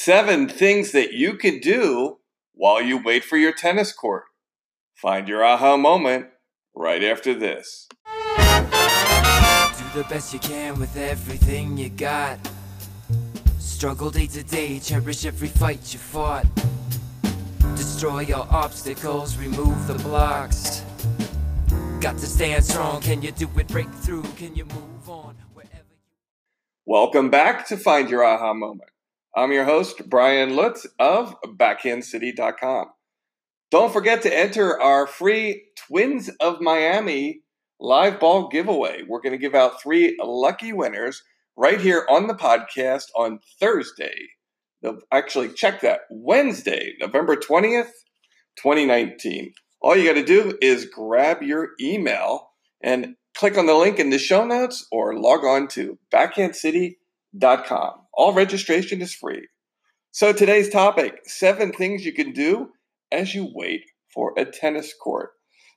Seven things that you can do while you wait for your tennis court. Find your aha moment right after this. Do the best you can with everything you got. Struggle day to day, cherish every fight you fought. Destroy your obstacles, remove the blocks. Got to stand strong, can you do it? Break through, can you move on? Wherever you Welcome back to Find Your Aha Moment. I'm your host, Brian Lutz of BackhandCity.com. Don't forget to enter our free Twins of Miami live ball giveaway. We're going to give out three lucky winners right here on the podcast on Thursday. Actually, check that Wednesday, November 20th, 2019. All you got to do is grab your email and click on the link in the show notes or log on to backhandcity.com. All registration is free. So today's topic seven things you can do as you wait for a tennis court.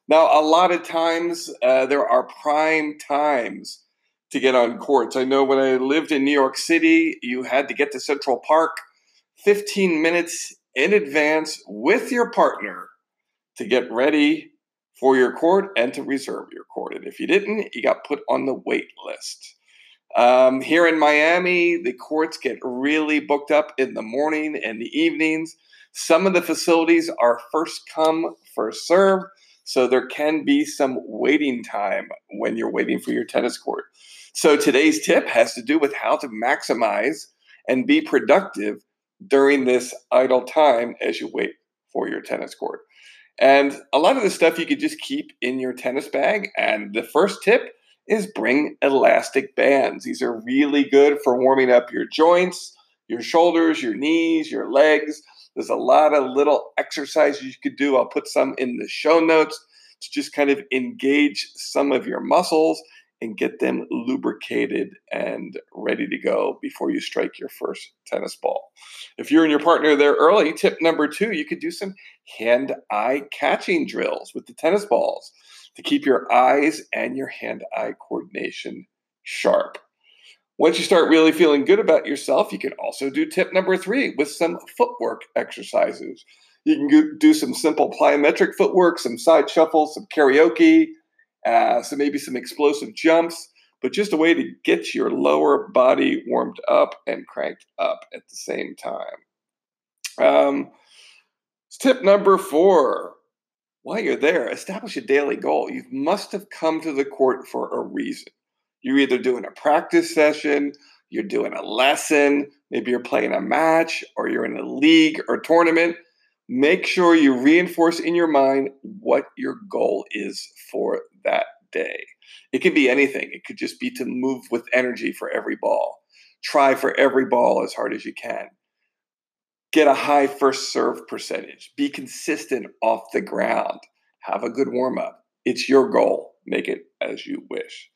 Now, a lot of times uh, there are prime times to get on courts. I know when I lived in New York City, you had to get to Central Park 15 minutes in advance with your partner to get ready for your court and to reserve your court. And if you didn't, you got put on the wait list. Um, here in Miami, the courts get really booked up in the morning and the evenings. Some of the facilities are first come, first serve, so there can be some waiting time when you're waiting for your tennis court. So today's tip has to do with how to maximize and be productive during this idle time as you wait for your tennis court. And a lot of the stuff you could just keep in your tennis bag. And the first tip is bring elastic bands. These are really good for warming up your joints, your shoulders, your knees, your legs. There's a lot of little exercises you could do. I'll put some in the show notes to just kind of engage some of your muscles and get them lubricated and ready to go before you strike your first tennis ball. If you're and your partner there early, tip number two, you could do some hand eye catching drills with the tennis balls to keep your eyes and your hand eye coordination sharp. Once you start really feeling good about yourself, you can also do tip number three with some footwork exercises. You can do some simple plyometric footwork, some side shuffles, some karaoke, uh, so maybe some explosive jumps, but just a way to get your lower body warmed up and cranked up at the same time. Um, tip number four while you're there, establish a daily goal. You must have come to the court for a reason. You're either doing a practice session, you're doing a lesson, maybe you're playing a match, or you're in a league or tournament. Make sure you reinforce in your mind what your goal is for that day. It could be anything, it could just be to move with energy for every ball. Try for every ball as hard as you can get a high first serve percentage, be consistent off the ground, have a good warm up. It's your goal. Make it as you wish.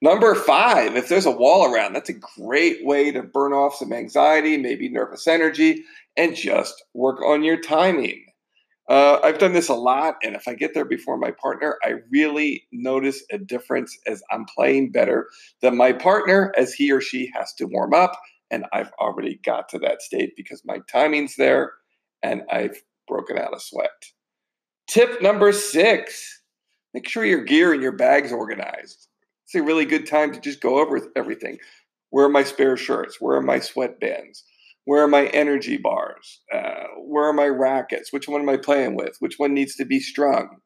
Number five, if there's a wall around, that's a great way to burn off some anxiety, maybe nervous energy, and just work on your timing. Uh, I've done this a lot, and if I get there before my partner, I really notice a difference as I'm playing better than my partner as he or she has to warm up and I've already got to that state because my timing's there and I've broken out a sweat. Tip number six make sure your gear and your bag's organized. It's a really good time to just go over everything. Where are my spare shirts? Where are my sweatbands? Where are my energy bars? Uh, where are my rackets? Which one am I playing with? Which one needs to be strung?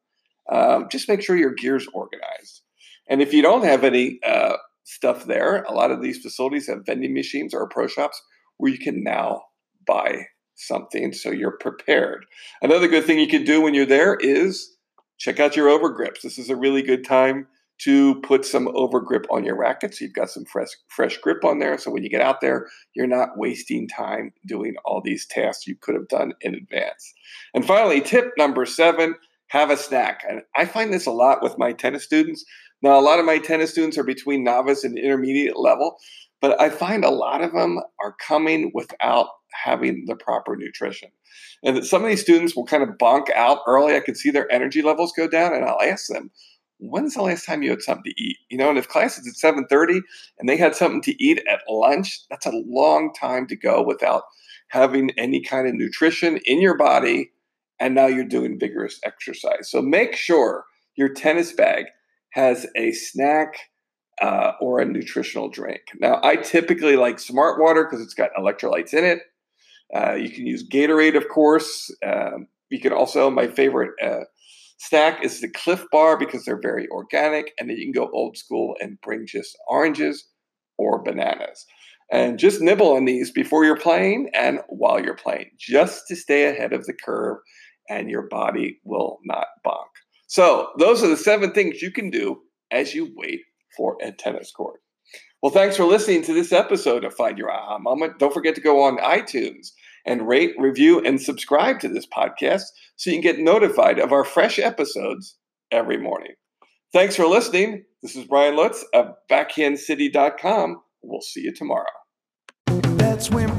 Um, just make sure your gear's organized. And if you don't have any uh, stuff there. A lot of these facilities have vending machines or pro shops where you can now buy something so you're prepared. Another good thing you can do when you're there is check out your overgrips. This is a really good time to put some overgrip on your racket so you've got some fresh fresh grip on there so when you get out there you're not wasting time doing all these tasks you could have done in advance. And finally, tip number 7, have a snack. And I find this a lot with my tennis students. Now, a lot of my tennis students are between novice and intermediate level, but I find a lot of them are coming without having the proper nutrition. And that some of these students will kind of bonk out early. I can see their energy levels go down, and I'll ask them, when's the last time you had something to eat? You know, and if class is at 7:30 and they had something to eat at lunch, that's a long time to go without having any kind of nutrition in your body, and now you're doing vigorous exercise. So make sure your tennis bag has a snack uh, or a nutritional drink. Now, I typically like Smart Water because it's got electrolytes in it. Uh, you can use Gatorade, of course. Um, you can also, my favorite uh, snack is the Clif Bar because they're very organic. And then you can go old school and bring just oranges or bananas. And just nibble on these before you're playing and while you're playing, just to stay ahead of the curve and your body will not bonk. So, those are the seven things you can do as you wait for a tennis court. Well, thanks for listening to this episode of Find Your Aha Moment. Don't forget to go on iTunes and rate, review, and subscribe to this podcast so you can get notified of our fresh episodes every morning. Thanks for listening. This is Brian Lutz of backhandcity.com. We'll see you tomorrow. That's when